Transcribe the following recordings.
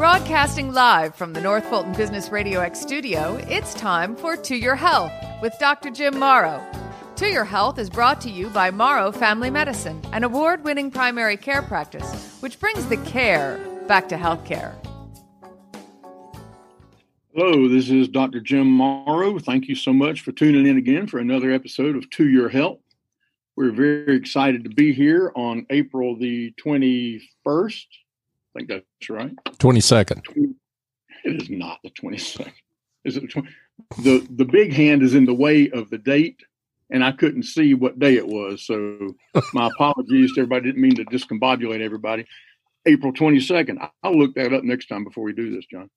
Broadcasting live from the North Fulton Business Radio X studio, it's time for To Your Health with Dr. Jim Morrow. To Your Health is brought to you by Morrow Family Medicine, an award winning primary care practice which brings the care back to healthcare. Hello, this is Dr. Jim Morrow. Thank you so much for tuning in again for another episode of To Your Health. We're very excited to be here on April the 21st. I think that's right. 22nd. It is not the 22nd. Is it the 20? The, the big hand is in the way of the date, and I couldn't see what day it was. So my apologies to everybody. Didn't mean to discombobulate everybody. April 22nd. I'll look that up next time before we do this, John.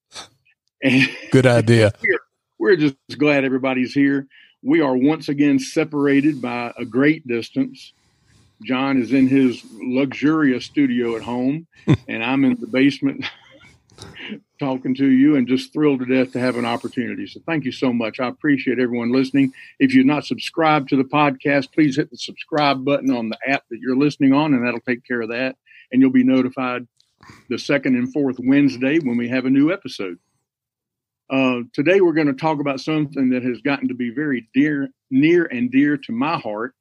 And Good idea. we're, we're just glad everybody's here we are once again separated by a great distance. John is in his luxurious studio at home, and I'm in the basement talking to you and just thrilled to death to have an opportunity. So thank you so much. I appreciate everyone listening. If you're not subscribed to the podcast, please hit the subscribe button on the app that you're listening on, and that'll take care of that. And you'll be notified the second and fourth Wednesday when we have a new episode. Uh, today, we're going to talk about something that has gotten to be very dear, near and dear to my heart,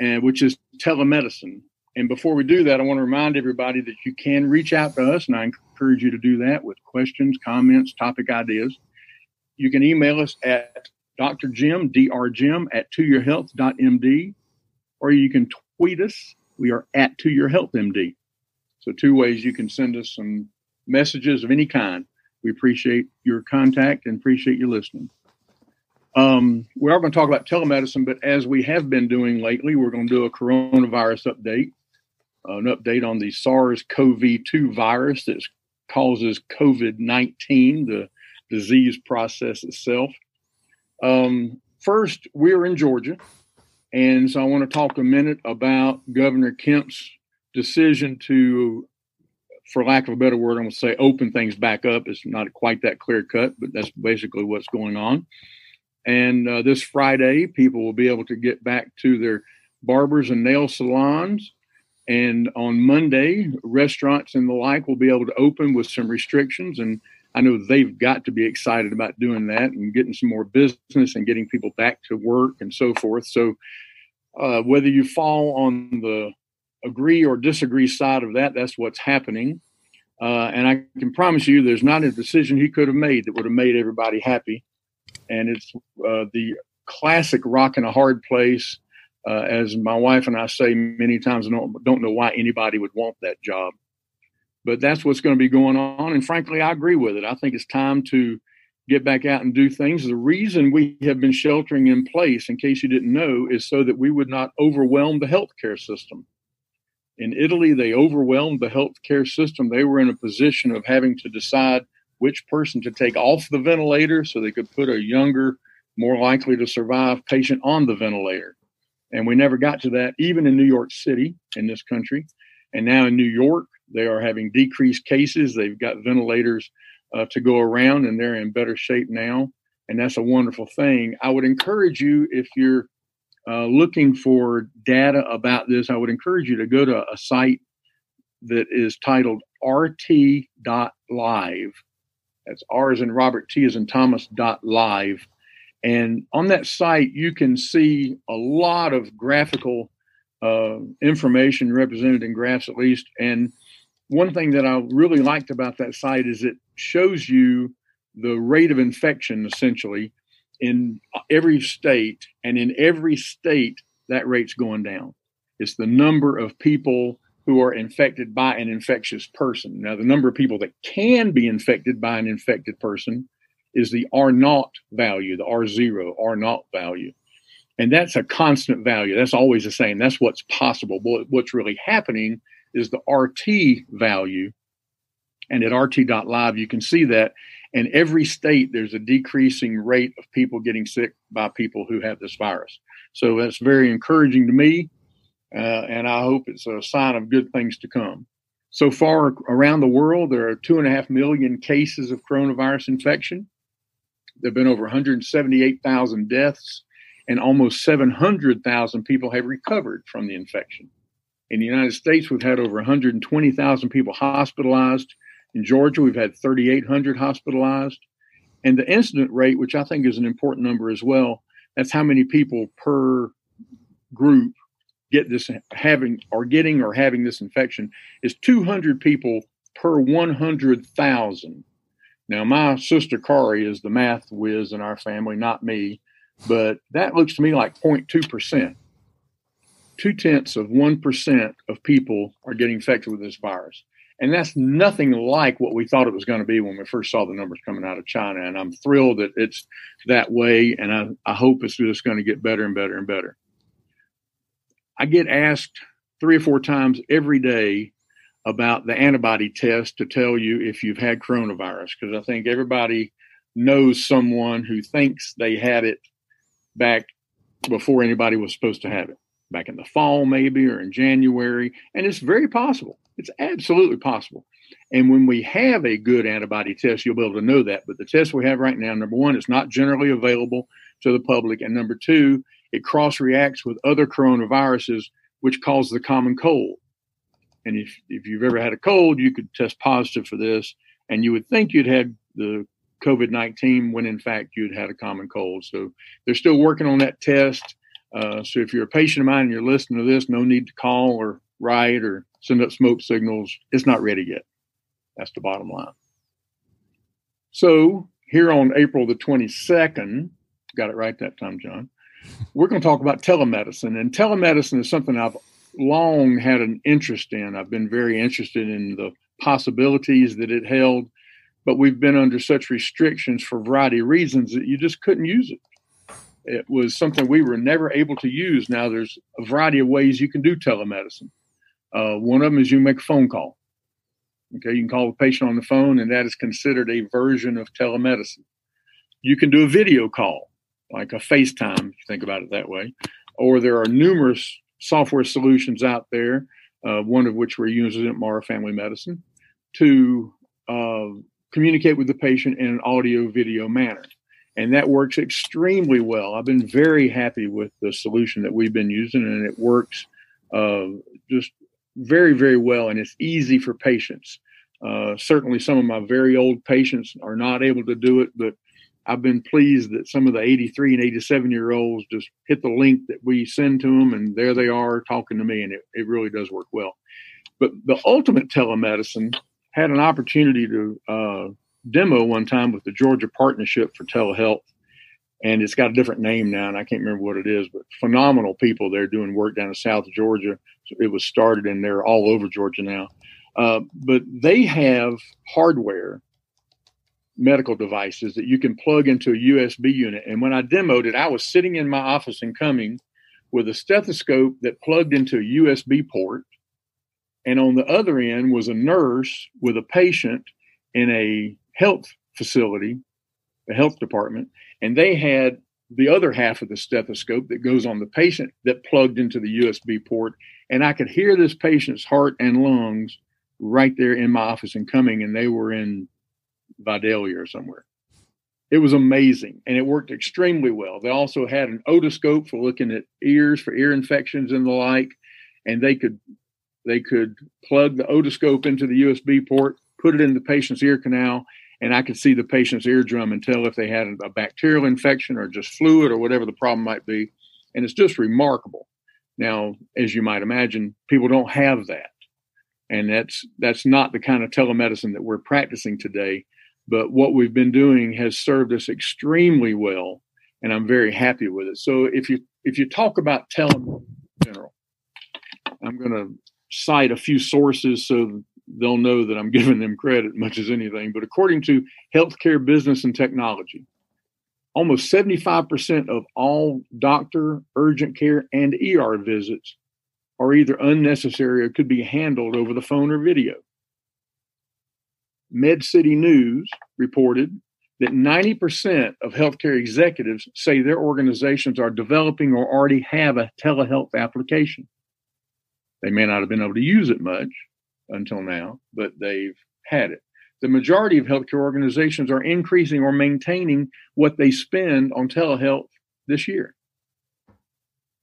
and which is telemedicine. And before we do that, I want to remind everybody that you can reach out to us, and I encourage you to do that with questions, comments, topic ideas. You can email us at Dr. Jim, drjim at toyourhealth.md, or you can tweet us. We are at toyourhealthmd. So, two ways you can send us some messages of any kind. We appreciate your contact and appreciate you listening. Um, we are going to talk about telemedicine, but as we have been doing lately, we're going to do a coronavirus update, an update on the SARS CoV 2 virus that causes COVID 19, the disease process itself. Um, first, we're in Georgia, and so I want to talk a minute about Governor Kemp's decision to for lack of a better word, I'm going to say open things back up. It's not quite that clear cut, but that's basically what's going on. And uh, this Friday, people will be able to get back to their barbers and nail salons. And on Monday, restaurants and the like will be able to open with some restrictions. And I know they've got to be excited about doing that and getting some more business and getting people back to work and so forth. So, uh, whether you fall on the agree or disagree side of that. That's what's happening. Uh, and I can promise you, there's not a decision he could have made that would have made everybody happy. And it's uh, the classic rock in a hard place. Uh, as my wife and I say many times, I don't, don't know why anybody would want that job. But that's what's going to be going on. And frankly, I agree with it. I think it's time to get back out and do things. The reason we have been sheltering in place, in case you didn't know, is so that we would not overwhelm the healthcare system. In Italy, they overwhelmed the healthcare system. They were in a position of having to decide which person to take off the ventilator so they could put a younger, more likely to survive patient on the ventilator. And we never got to that, even in New York City, in this country. And now in New York, they are having decreased cases. They've got ventilators uh, to go around, and they're in better shape now. And that's a wonderful thing. I would encourage you, if you're uh, looking for data about this, I would encourage you to go to a site that is titled rt.live. That's as in Robert, T as in Thomas, dot live. And on that site, you can see a lot of graphical uh, information represented in graphs, at least. And one thing that I really liked about that site is it shows you the rate of infection essentially in every state, and in every state, that rate's going down. It's the number of people who are infected by an infectious person. Now, the number of people that can be infected by an infected person is the R naught value, the R zero, R naught value. And that's a constant value. That's always the same. That's what's possible. But what's really happening is the RT value. And at rt.live, you can see that in every state, there's a decreasing rate of people getting sick by people who have this virus. So that's very encouraging to me, uh, and I hope it's a sign of good things to come. So far around the world, there are two and a half million cases of coronavirus infection. There have been over 178,000 deaths, and almost 700,000 people have recovered from the infection. In the United States, we've had over 120,000 people hospitalized In Georgia, we've had 3,800 hospitalized. And the incident rate, which I think is an important number as well, that's how many people per group get this having or getting or having this infection is 200 people per 100,000. Now, my sister Kari is the math whiz in our family, not me, but that looks to me like 0.2%. Two tenths of 1% of people are getting infected with this virus. And that's nothing like what we thought it was going to be when we first saw the numbers coming out of China. And I'm thrilled that it's that way. And I, I hope it's just going to get better and better and better. I get asked three or four times every day about the antibody test to tell you if you've had coronavirus, because I think everybody knows someone who thinks they had it back before anybody was supposed to have it, back in the fall, maybe, or in January. And it's very possible. It's absolutely possible. And when we have a good antibody test, you'll be able to know that. But the test we have right now, number one, it's not generally available to the public. And number two, it cross reacts with other coronaviruses, which cause the common cold. And if, if you've ever had a cold, you could test positive for this, and you would think you'd had the COVID 19 when in fact you'd had a common cold. So they're still working on that test. Uh, so if you're a patient of mine and you're listening to this, no need to call or write or send up smoke signals. It's not ready yet. That's the bottom line. So here on April the 22nd, got it right that time, John we're going to talk about telemedicine. And telemedicine is something I've long had an interest in. I've been very interested in the possibilities that it held, but we've been under such restrictions for a variety of reasons that you just couldn't use it. It was something we were never able to use. Now, there's a variety of ways you can do telemedicine. Uh, one of them is you make a phone call. Okay, you can call the patient on the phone, and that is considered a version of telemedicine. You can do a video call like a FaceTime, if you think about it that way. Or there are numerous software solutions out there, uh, one of which we're using at Morrow Family Medicine, to uh, communicate with the patient in an audio video manner. And that works extremely well. I've been very happy with the solution that we've been using, and it works uh, just very, very well, and it's easy for patients. Uh, certainly, some of my very old patients are not able to do it, but I've been pleased that some of the 83 and 87 year olds just hit the link that we send to them, and there they are talking to me, and it, it really does work well. But the ultimate telemedicine had an opportunity to uh, demo one time with the Georgia Partnership for Telehealth, and it's got a different name now, and I can't remember what it is, but phenomenal people there doing work down in South Georgia. It was started, and they're all over Georgia now. Uh, but they have hardware medical devices that you can plug into a USB unit. And when I demoed it, I was sitting in my office in Cumming with a stethoscope that plugged into a USB port. And on the other end was a nurse with a patient in a health facility, a health department. And they had the other half of the stethoscope that goes on the patient that plugged into the USB port. And I could hear this patient's heart and lungs right there in my office in Cumming. And they were in Vidalia or somewhere. It was amazing and it worked extremely well. They also had an otoscope for looking at ears for ear infections and the like, and they could they could plug the otoscope into the USB port, put it in the patient's ear canal, and I could see the patient's eardrum and tell if they had a bacterial infection or just fluid or whatever the problem might be. And it's just remarkable. Now, as you might imagine, people don't have that. And that's that's not the kind of telemedicine that we're practicing today. But what we've been doing has served us extremely well, and I'm very happy with it. So if you if you talk about telemedicine in general, I'm going to cite a few sources so they'll know that I'm giving them credit much as anything. But according to Healthcare Business and Technology, almost 75% of all doctor, urgent care, and ER visits are either unnecessary or could be handled over the phone or video. Med City News reported that 90% of healthcare executives say their organizations are developing or already have a telehealth application. They may not have been able to use it much until now, but they've had it. The majority of healthcare organizations are increasing or maintaining what they spend on telehealth this year.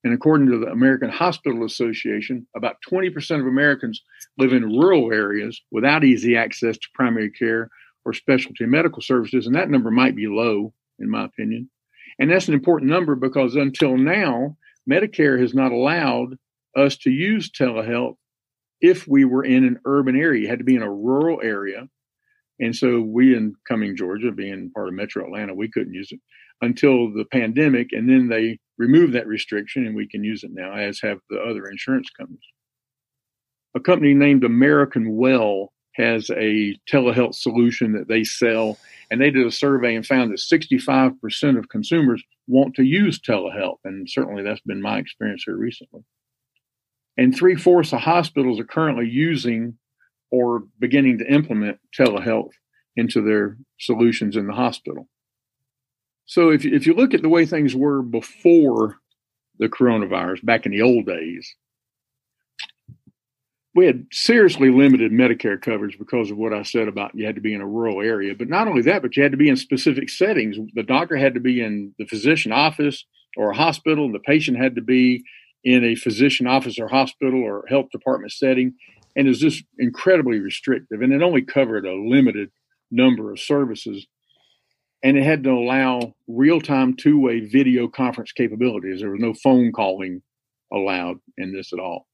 And according to the American Hospital Association, about 20% of Americans live in rural areas without easy access to primary care or specialty medical services. And that number might be low, in my opinion. And that's an important number because until now, Medicare has not allowed us to use telehealth if we were in an urban area. You had to be in a rural area. And so we in Cumming, Georgia, being part of Metro Atlanta, we couldn't use it until the pandemic. And then they removed that restriction and we can use it now, as have the other insurance companies. A company named American Well has a telehealth solution that they sell. And they did a survey and found that 65% of consumers want to use telehealth. And certainly that's been my experience here recently. And three fourths of hospitals are currently using or beginning to implement telehealth into their solutions in the hospital. So if, if you look at the way things were before the coronavirus, back in the old days, we had seriously limited Medicare coverage because of what I said about you had to be in a rural area. But not only that, but you had to be in specific settings. The doctor had to be in the physician office or a hospital. And the patient had to be in a physician office or hospital or health department setting. And it was just incredibly restrictive. And it only covered a limited number of services. And it had to allow real time two way video conference capabilities. There was no phone calling allowed in this at all.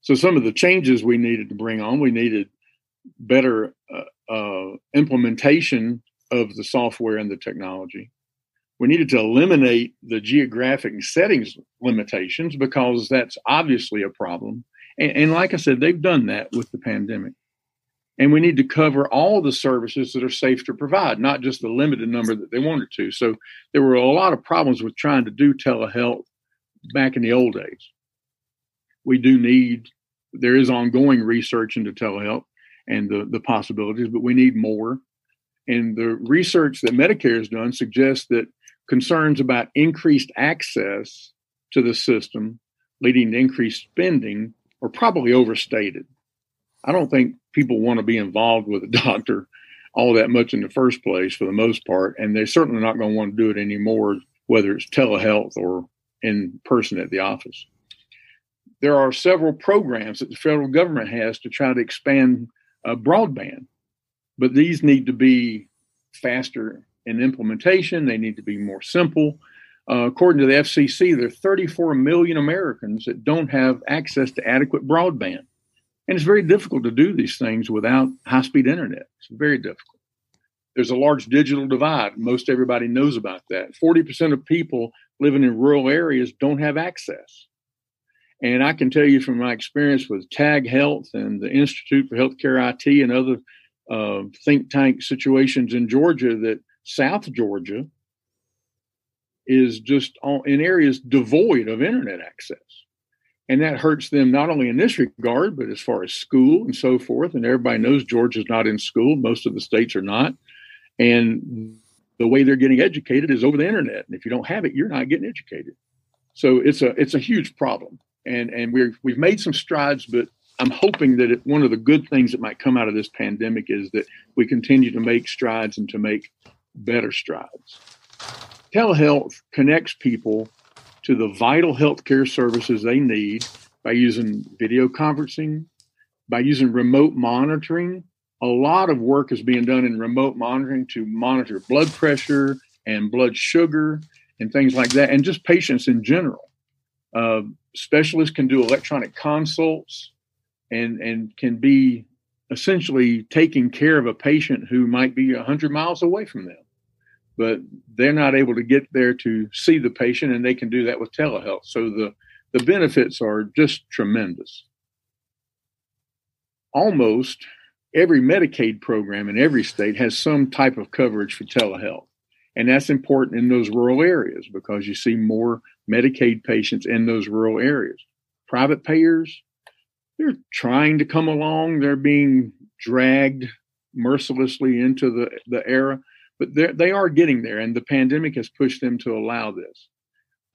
So some of the changes we needed to bring on, we needed better uh, uh, implementation of the software and the technology. We needed to eliminate the geographic settings limitations because that's obviously a problem. And, and like I said, they've done that with the pandemic. And we need to cover all the services that are safe to provide, not just the limited number that they wanted to. So there were a lot of problems with trying to do telehealth back in the old days we do need there is ongoing research into telehealth and the, the possibilities, but we need more. And the research that Medicare has done suggests that concerns about increased access to the system leading to increased spending are probably overstated. I don't think people want to be involved with a doctor all that much in the first place for the most part, and they're certainly not going to want to do it anymore, whether it's telehealth or in person at the office there are several programs that the federal government has to try to expand uh, broadband, but these need to be faster in implementation. They need to be more simple. Uh, according to the FCC, there are 34 million Americans that don't have access to adequate broadband. And it's very difficult to do these things without high speed internet. It's very difficult. There's a large digital divide. Most everybody knows about that. 40% of people living in rural areas don't have access. And I can tell you from my experience with Tag Health and the Institute for Healthcare IT and other uh, think tank situations in Georgia that South Georgia is just in areas devoid of internet access. And that hurts them not only in this regard, but as far as school and so forth. And everybody knows Georgia's not in school, most of the states are not. And the way they're getting educated is over the internet. And if you don't have it, you're not getting educated. So it's a it's a huge problem and and we're we've made some strides, but I'm hoping that it, one of the good things that might come out of this pandemic is that we continue to make strides and to make better strides. Telehealth connects people to the vital healthcare services they need by using video conferencing, by using remote monitoring. A lot of work is being done in remote monitoring to monitor blood pressure and blood sugar and things like that, and just patients in general. Uh, specialists can do electronic consults and and can be essentially taking care of a patient who might be 100 miles away from them but they're not able to get there to see the patient and they can do that with telehealth so the the benefits are just tremendous almost every medicaid program in every state has some type of coverage for telehealth and that's important in those rural areas because you see more Medicaid patients in those rural areas. Private payers, they're trying to come along. They're being dragged mercilessly into the, the era, but they are getting there, and the pandemic has pushed them to allow this.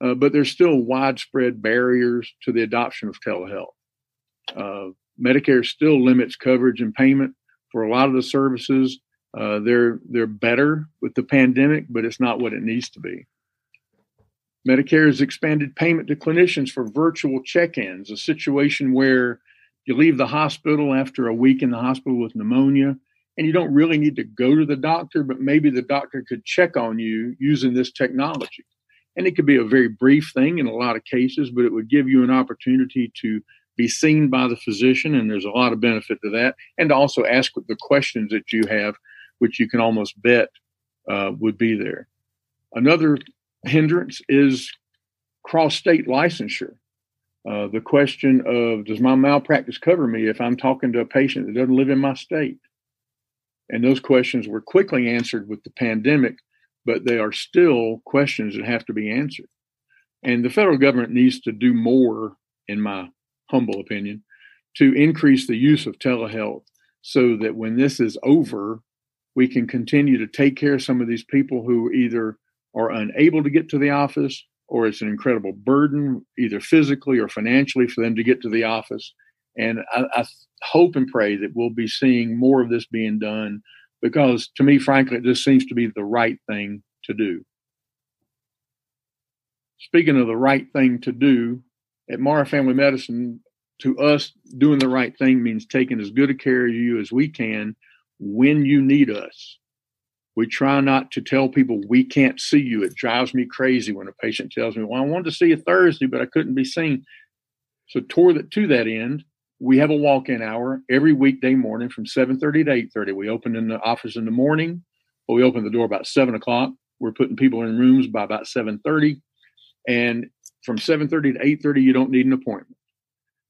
Uh, but there's still widespread barriers to the adoption of telehealth. Uh, Medicare still limits coverage and payment for a lot of the services. Uh, they're they're better with the pandemic, but it's not what it needs to be. Medicare has expanded payment to clinicians for virtual check ins, a situation where you leave the hospital after a week in the hospital with pneumonia and you don't really need to go to the doctor, but maybe the doctor could check on you using this technology. And it could be a very brief thing in a lot of cases, but it would give you an opportunity to be seen by the physician, and there's a lot of benefit to that. And to also ask the questions that you have, which you can almost bet uh, would be there. Another hindrance is cross state licensure. Uh, the question of does my malpractice cover me if I'm talking to a patient that doesn't live in my state? And those questions were quickly answered with the pandemic, but they are still questions that have to be answered. And the federal government needs to do more, in my humble opinion, to increase the use of telehealth so that when this is over, we can continue to take care of some of these people who either are unable to get to the office or it's an incredible burden, either physically or financially, for them to get to the office. And I, I hope and pray that we'll be seeing more of this being done because to me, frankly, this seems to be the right thing to do. Speaking of the right thing to do, at Morrow Family Medicine, to us, doing the right thing means taking as good a care of you as we can when you need us. We try not to tell people we can't see you. It drives me crazy when a patient tells me, Well, I wanted to see you Thursday, but I couldn't be seen. So, toward that, to that end, we have a walk-in hour every weekday morning from 7.30 to 8.30 we open in the office in the morning but we open the door about 7 o'clock. We're putting people in rooms by about 7.30 and from 7.30 to 8.30 you don't need an appointment.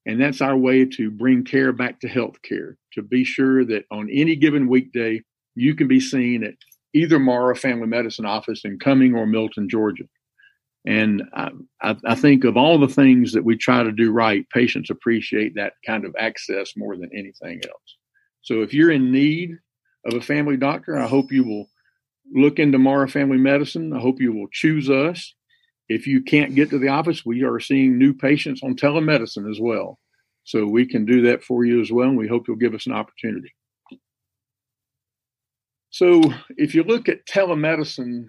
And that's our way to bring care back to health care to be sure that on any given weekday you can be seen at either Morrow Family Medicine office in Cumming or Milton, Georgia. And I, I, think of all the things that we try to do right, patients appreciate that kind of access more than anything else. So if you're in need of a family doctor, I hope you will look into Morrow Family Medicine. I hope you will choose us. If you can't get to the office, we are seeing new patients on telemedicine as well. So we can do that for you as well. And we hope you'll give us an opportunity. So if you look at telemedicine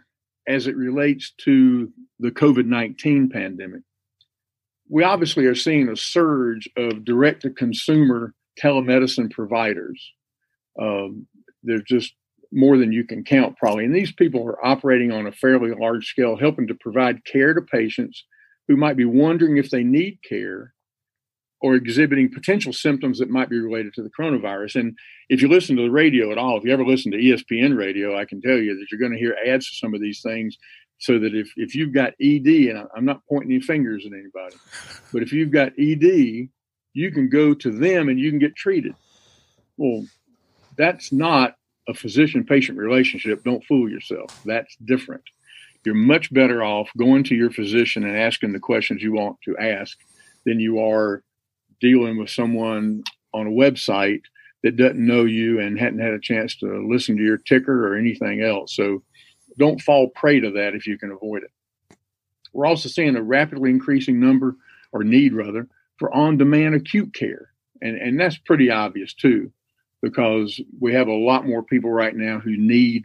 as it relates to the COVID 19 pandemic. We obviously are seeing a surge of direct to consumer telemedicine providers. Um, there's just more than you can count, probably. And these people are operating on a fairly large scale, helping to provide care to patients who might be wondering if they need care or exhibiting potential symptoms that might be related to the coronavirus. And if you listen to the radio at all, if you ever listen to ESPN radio, I can tell you that you're going to hear ads for some of these things. So that if, if you've got ED, and I'm not pointing any fingers at anybody, but if you've got ED, you can go to them and you can get treated. Well, that's not a physician patient relationship. Don't fool yourself. That's different. You're much better off going to your physician and asking the questions you want to ask than you are dealing with someone on a website that doesn't know you and hadn't had a chance to listen to your ticker or anything else. So don't fall prey to that if you can avoid it. We're also seeing a rapidly increasing number or need rather for on-demand acute care. And, and that's pretty obvious too, because we have a lot more people right now who need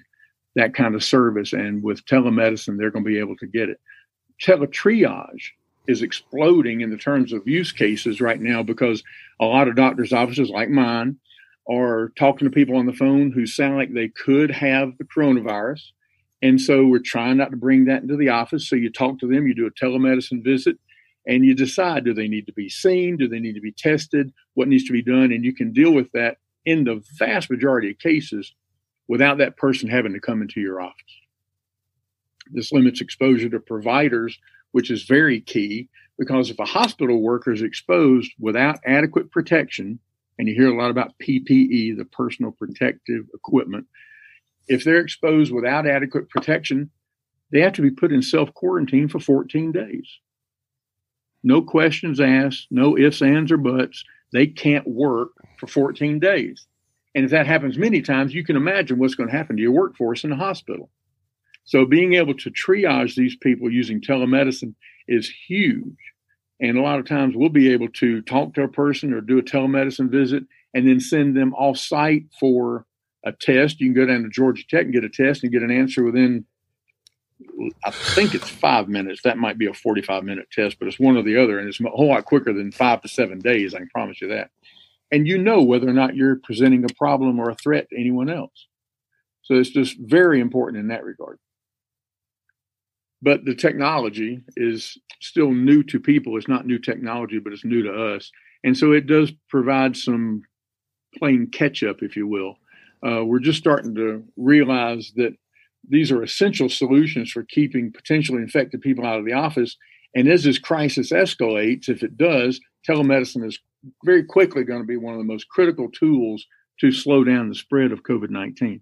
that kind of service. And with telemedicine, they're going to be able to get it. Teletriage is exploding in the terms of use cases right now because a lot of doctors' offices, like mine, are talking to people on the phone who sound like they could have the coronavirus. And so we're trying not to bring that into the office. So you talk to them, you do a telemedicine visit, and you decide do they need to be seen? Do they need to be tested? What needs to be done? And you can deal with that in the vast majority of cases without that person having to come into your office. This limits exposure to providers which is very key because if a hospital worker is exposed without adequate protection, and you hear a lot about PPE, the personal protective equipment, if they're exposed without adequate protection, they have to be put in self quarantine for 14 days. No questions asked, no ifs, ands, or buts. They can't work for 14 days. And if that happens many times, you can imagine what's going to happen to your workforce in the hospital. So being able to triage these people using telemedicine is huge. And a lot of times we'll be able to talk to a person or do a telemedicine visit and then send them off site for a test. You can go down to Georgia Tech and get a test and get an answer within I think it's five minutes. That might be a 45 minute test, but it's one or the other. And it's a whole lot quicker than five to seven days. I can promise you that. And you know whether or not you're presenting a problem or a threat to anyone else. So it's just very important in that regard. But the technology is still new to people. It's not new technology, but it's new to us. And so it does provide some playing catch up, if you will. Uh, we're just starting to realize that these are essential solutions for keeping potentially infected people out of the office. And as this crisis escalates, if it does, telemedicine is very quickly going to be one of the most critical tools to slow down the spread of COVID 19.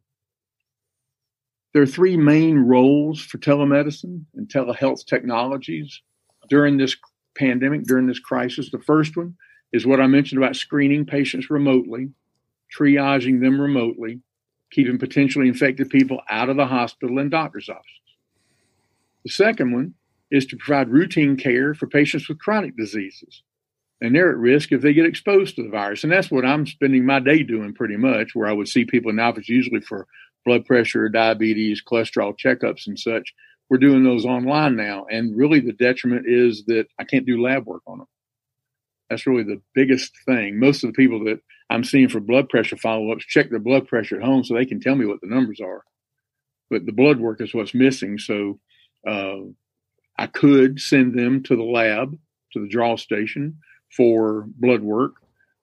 There are three main roles for telemedicine and telehealth technologies during this pandemic, during this crisis. The first one is what I mentioned about screening patients remotely, triaging them remotely, keeping potentially infected people out of the hospital and doctor's offices. The second one is to provide routine care for patients with chronic diseases. And they're at risk if they get exposed to the virus. And that's what I'm spending my day doing pretty much, where I would see people in office usually for blood pressure, diabetes, cholesterol checkups, and such. We're doing those online now. And really, the detriment is that I can't do lab work on them. That's really the biggest thing. Most of the people that I'm seeing for blood pressure follow ups check their blood pressure at home so they can tell me what the numbers are. But the blood work is what's missing. So uh, I could send them to the lab, to the draw station for blood work.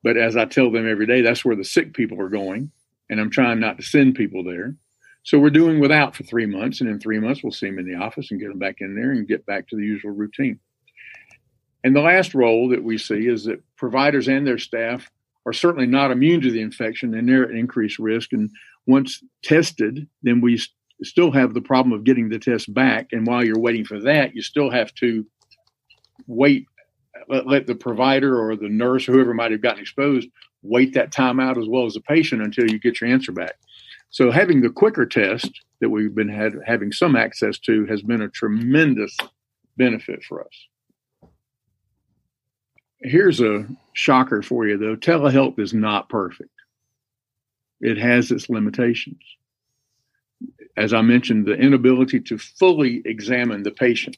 But as I tell them every day, that's where the sick people are going. And I'm trying not to send people there. So we're doing without for three months. And in three months, we'll see them in the office and get them back in there and get back to the usual routine. And the last role that we see is that providers and their staff are certainly not immune to the infection and they're at increased risk. And once tested, then we st- still have the problem of getting the test back. And while you're waiting for that, you still have to wait, let, let the provider or the nurse, whoever might have gotten exposed, wait that time out as well as the patient until you get your answer back. So having the quicker test that we've been had, having some access to has been a tremendous benefit for us. Here's a shocker for you, though. Telehealth is not perfect. It has its limitations. As I mentioned, the inability to fully examine the patient.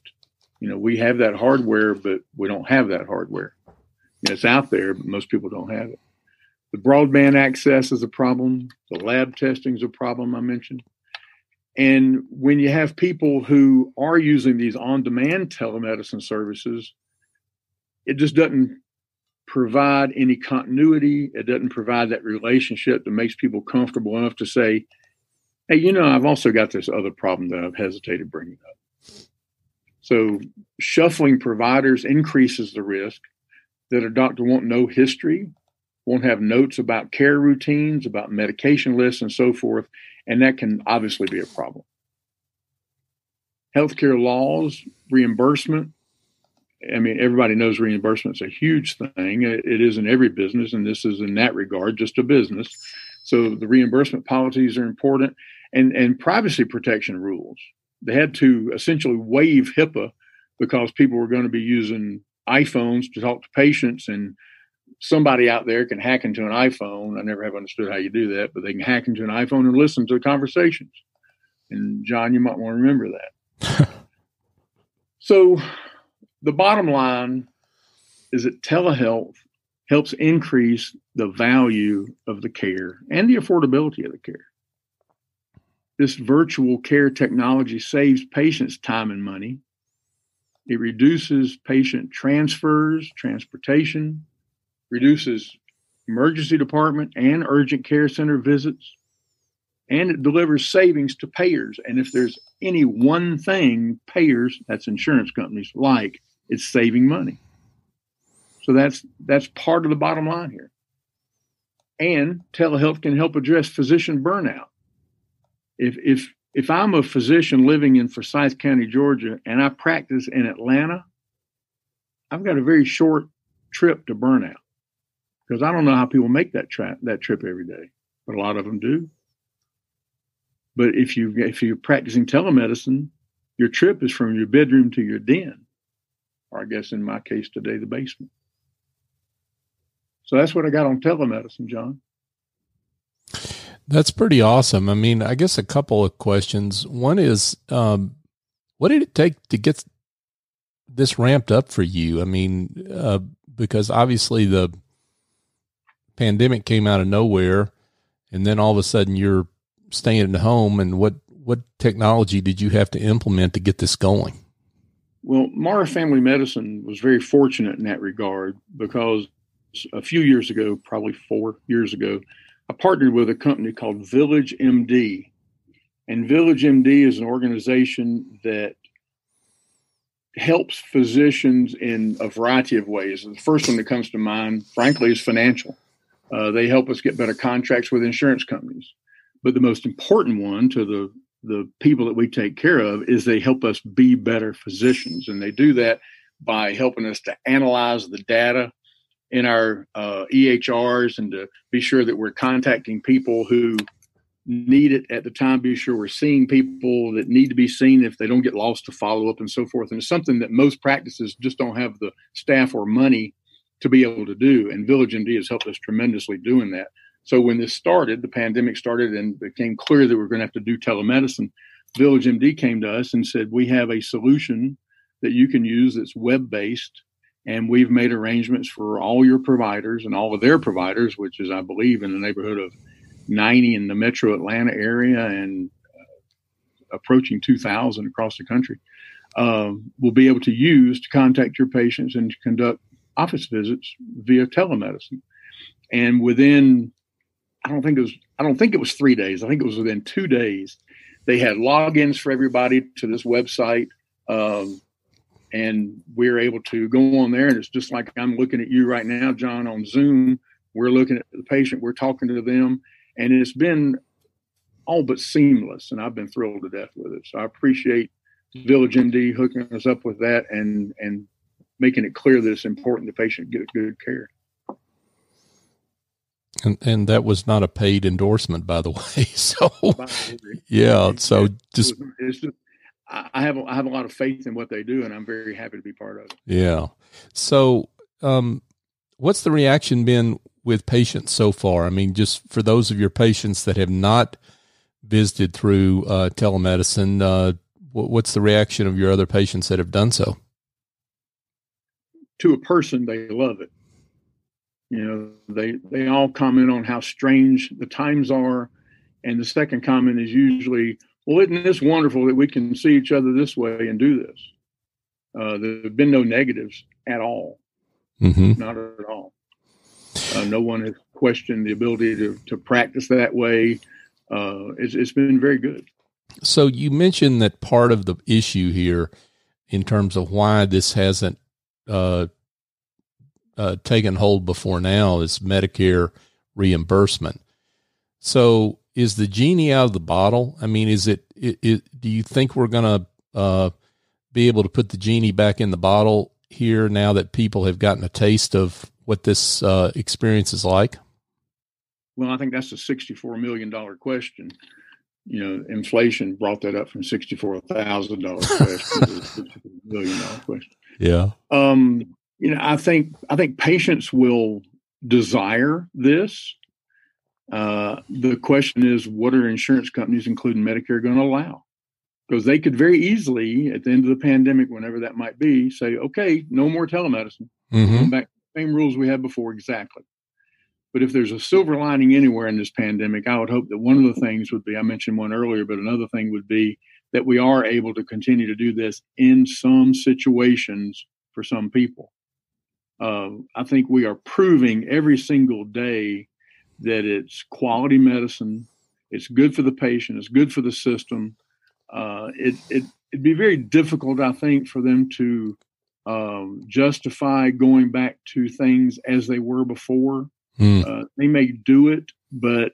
You know, we have that hardware, but we don't have that hardware. You know, it's out there, but most people don't have it. The broadband access is a problem. The lab testing is a problem I mentioned. And when you have people who are using these on demand telemedicine services, it just doesn't provide any continuity. It doesn't provide that relationship that makes people comfortable enough to say, hey, you know, I've also got this other problem that I've hesitated bringing up. So shuffling providers increases the risk that a doctor won't know history, won't have notes about care routines, about medication lists, and so forth. And that can obviously be a problem. Healthcare laws, reimbursement, I mean, everybody knows reimbursement is a huge thing. It is in every business, and this is in that regard just a business. So the reimbursement policies are important, and and privacy protection rules. They had to essentially waive HIPAA because people were going to be using iPhones to talk to patients, and somebody out there can hack into an iPhone. I never have understood how you do that, but they can hack into an iPhone and listen to the conversations. And John, you might want to remember that. so the bottom line is that telehealth helps increase the value of the care and the affordability of the care. This virtual care technology saves patients time and money. It reduces patient transfers, transportation, reduces emergency department and urgent care center visits, and it delivers savings to payers. And if there's any one thing payers, that's insurance companies, like, it's saving money. So that's that's part of the bottom line here. And telehealth can help address physician burnout. If if if I'm a physician living in Forsyth County, Georgia, and I practice in Atlanta, I've got a very short trip to burnout because I don't know how people make that trip that trip every day, but a lot of them do. But if you if you're practicing telemedicine, your trip is from your bedroom to your den or I guess in my case today, the basement. So that's what I got on telemedicine, John. That's pretty awesome. I mean, I guess a couple of questions. One is, um, What did it take to get this ramped up for you? I mean, uh, because obviously the pandemic came out of nowhere, and then all of a sudden you're staying at home. And what what technology did you have to implement to get this going? Well, Morrow Family Medicine was very fortunate in that regard because a few years ago, probably four years ago, I partnered with a company called Village MD. And Village MD is an organization that helps physicians in a variety of ways. The first one that comes to mind, frankly, is financial. Uh, they help us get better contracts with insurance companies. But the most important one to the the people that we take care of is they help us be better physicians, and they do that by helping us to analyze the data in our uh, EHRs and to be sure that we're contacting people who need it at the time. Be sure we're seeing people that need to be seen if they don't get lost to follow up and so forth. And it's something that most practices just don't have the staff or money to be able to do. And Village MD has helped us tremendously doing that. So when this started, the pandemic started and became clear that we are going to have to do telemedicine. Village MD came to us and said, We have a solution that you can use that's web based. And we've made arrangements for all your providers and all of their providers, which is, I believe, in the neighborhood of 90 in the metro Atlanta area and uh, approaching 2,000 across the country, uh, will be able to use to contact your patients and conduct office visits via telemedicine. And within, I don't think it was, I don't think it was three days. I think it was within two days. They had logins for everybody to this website. Um, and we're able to go on there and it's just like i'm looking at you right now john on zoom we're looking at the patient we're talking to them and it's been all but seamless and i've been thrilled to death with it so i appreciate village md hooking us up with that and and making it clear that it's important the patient get good care. And and that was not a paid endorsement, by the way. So yeah, so just, it's just I have I have a lot of faith in what they do, and I'm very happy to be part of it. Yeah. So, um, what's the reaction been with patients so far? I mean, just for those of your patients that have not visited through uh, telemedicine, uh, what's the reaction of your other patients that have done so? To a person, they love it. You know, they they all comment on how strange the times are, and the second comment is usually, "Well, isn't this wonderful that we can see each other this way and do this?" Uh, there have been no negatives at all, mm-hmm. not at all. Uh, no one has questioned the ability to to practice that way. Uh, it's, it's been very good. So you mentioned that part of the issue here, in terms of why this hasn't uh, uh, taken hold before now is Medicare reimbursement. So, is the genie out of the bottle? I mean, is it? it, it do you think we're going to uh, be able to put the genie back in the bottle here now that people have gotten a taste of what this uh, experience is like? Well, I think that's a sixty-four million dollar question. You know, inflation brought that up from sixty-four thousand dollars question to a million dollar question. Yeah. Um, you know, I think I think patients will desire this. Uh, the question is, what are insurance companies, including Medicare, going to allow? Because they could very easily, at the end of the pandemic, whenever that might be, say, okay, no more telemedicine. Mm-hmm. Back same rules we had before, exactly. But if there's a silver lining anywhere in this pandemic, I would hope that one of the things would be I mentioned one earlier, but another thing would be that we are able to continue to do this in some situations for some people. Uh, I think we are proving every single day that it's quality medicine, it's good for the patient, it's good for the system. Uh, it, it, it'd be very difficult, I think, for them to um, justify going back to things as they were before. Mm. Uh, they may do it, but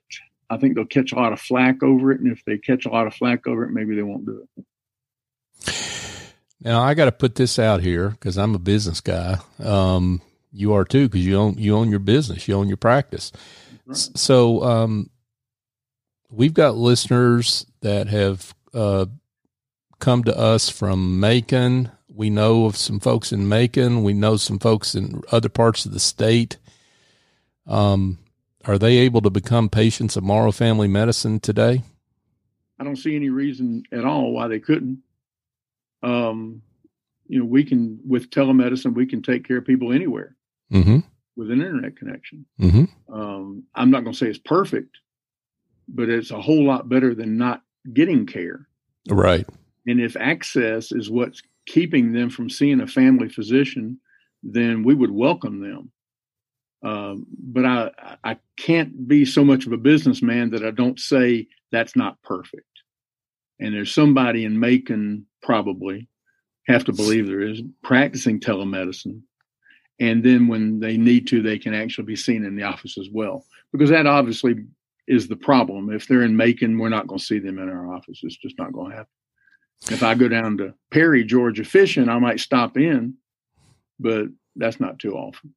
I think they'll catch a lot of flack over it. And if they catch a lot of flack over it, maybe they won't do it. Now I got to put this out here because I'm a business guy. Um, you are too because you own you own your business, you own your practice. Right. So um, we've got listeners that have uh, come to us from Macon. We know of some folks in Macon. We know some folks in other parts of the state. Um, are they able to become patients of Morrow Family Medicine today? I don't see any reason at all why they couldn't. um, you know, we can with telemedicine we can take care of people anywhere Mm-hmm. with an internet connection. Mm-hmm. Um, I'm not going to say it's perfect, but it's a whole lot better than not getting care. Right. And if access is what's keeping them from seeing a family physician, then we would welcome them. Um, but I, I can't be so much of a businessman that I don't say that's not perfect. And there's somebody in Macon, probably, have to believe there is, practicing telemedicine. And then when they need to, they can actually be seen in the office as well. Because that obviously is the problem. If they're in Macon, we're not going to see them in our office. It's just not going to happen. If I go down to Perry, Georgia fishing, I might stop in, but that's not too often.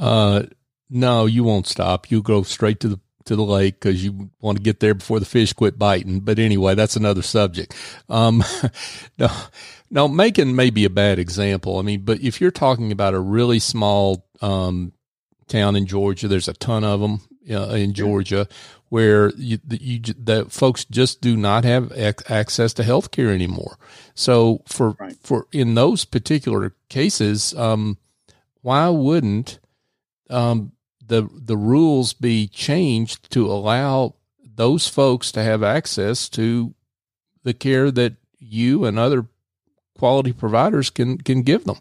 Uh, no, you won't stop. You go straight to the to the lake because you want to get there before the fish quit biting. But anyway, that's another subject. Um, no, no, Macon may be a bad example. I mean, but if you're talking about a really small um, town in Georgia, there's a ton of them uh, in Georgia where you, you the folks just do not have ac- access to health care anymore. So for Right. for in those particular cases, um, why wouldn't um, the the rules be changed to allow those folks to have access to the care that you and other quality providers can can give them?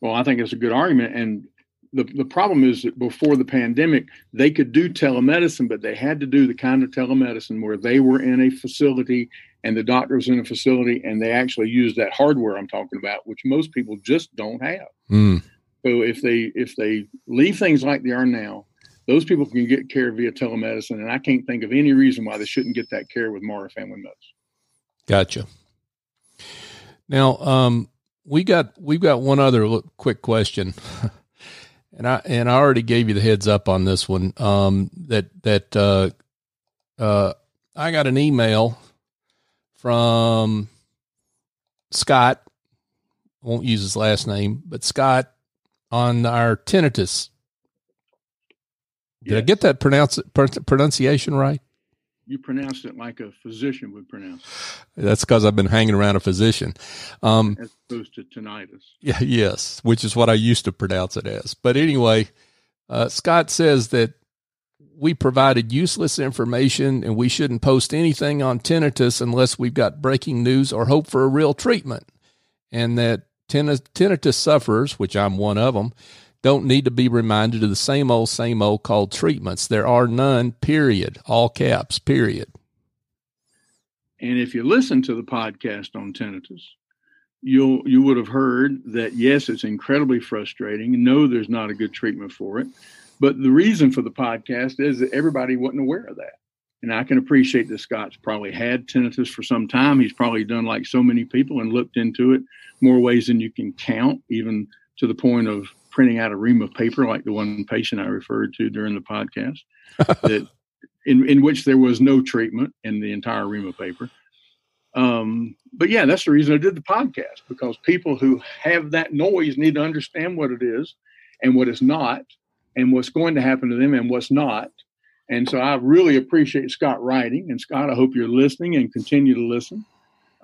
Well, I think it's a good argument. And the, the problem is that before the pandemic, they could do telemedicine, but they had to do the kind of telemedicine where they were in a facility and the doctor was in a facility and they actually used that hardware I'm talking about, which most people just don't have. Mm, So if they if they leave things like they are now, those people can get care via telemedicine, and I can't think of any reason why they shouldn't get that care with Morrow Family Medicine. gotcha. Now, um, we got we've got one other look, quick question, and I and I already gave you the heads up on this one. Um, that that uh, uh, I got an email from Scott. I Won't use his last name, but Scott on our tinnitus. Did I get that pronounce, pronunciation right? You pronounced it like a physician would pronounce, it, That's because I've been hanging around a physician. Um, as opposed to tinnitus. Yeah, yes, which is what I used to pronounce it as. But anyway, uh, Scott says that we provided useless information and we shouldn't post anything on tinnitus unless we've got breaking news or hope for a real treatment. And that tinnitus, sufferers, which I'm one of them, don't need to be reminded of the same old, same old called treatments. There are none, period. All caps, period. And if you listen to the podcast on tinnitus, you'll you would have heard that yes, it's incredibly frustrating. No, there's not a good treatment for it. But the reason for the podcast is that everybody wasn't aware of that. And I can appreciate that Scott's probably had tinnitus for some time. He's probably done like so many people and looked into it more ways than you can count, even to the point of printing out a ream of paper like the one patient I referred to during the podcast, that in, in which there was no treatment in the entire ream of paper. Um, but yeah, that's the reason I did the podcast because people who have that noise need to understand what it is and what it's not, and what's going to happen to them and what's not. And so I really appreciate Scott writing. And Scott, I hope you're listening and continue to listen.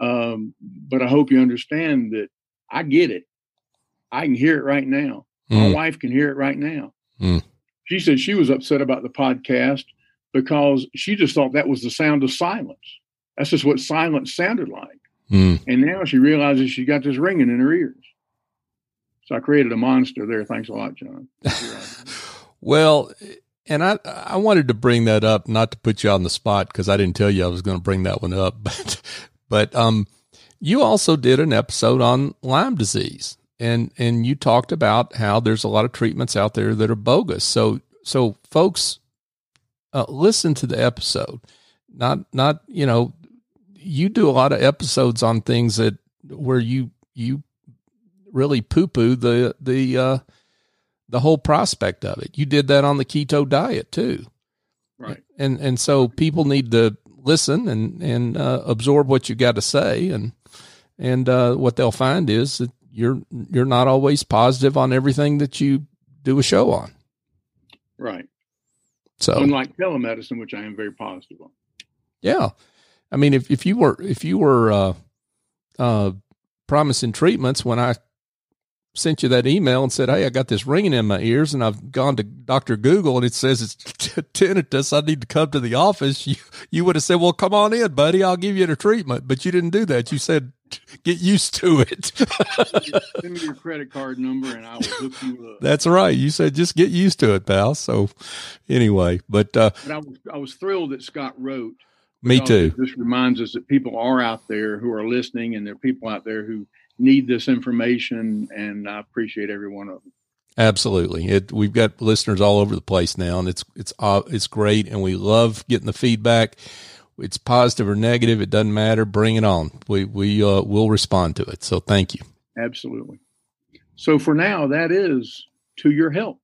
Um, but I hope you understand that I get it. I can hear it right now. My Mm. wife can hear it right now. Mm. She said she was upset about the podcast because she just thought that was the sound of silence. That's just what silence sounded like. Mm. And now she realizes she got this ringing in her ears. So I created a monster there. Thanks a lot, John. Well, and I I wanted to bring that up, not to put you on the spot because I didn't tell you I was going to bring that one up, but but um, you also did an episode on Lyme disease, and and you talked about how there's a lot of treatments out there that are bogus. So so folks, uh, listen to the episode. Not not you know, you do a lot of episodes on things that where you you really poo poo the the uh, the whole prospect of it. You did that on the keto diet too, Right. and and so people need to listen and and uh, absorb what you got to say, and and uh, what they'll find is that you're you're not always positive on everything that you do a show on. Right. So Unlike telemedicine, which I am very positive on. yeah, I mean if if you were if you were uh, uh, promising treatments when I sent you that email and said, Hey, I got this ringing in my ears and I've gone to Dr. Google and it says it's tinnitus. I need to come to the office. You, you would have said, Well, come on in, buddy. I'll give you the treatment. But you didn't do that. You said, Get used to it. Send me your credit card number and I will hook you up. That's right. You said just get used to it, pal. So anyway, but, uh, but I was, I was thrilled that Scott wrote. Me too. This reminds us that people are out there who are listening and there are people out there who need this information, and I appreciate every one of them. Absolutely, it. We've got listeners all over the place now, and it's it's uh, it's great, and we love getting the feedback. It's positive or negative, it doesn't matter. Bring it on. We we uh, will respond to it. So thank you. Absolutely. So for now, that is to your help.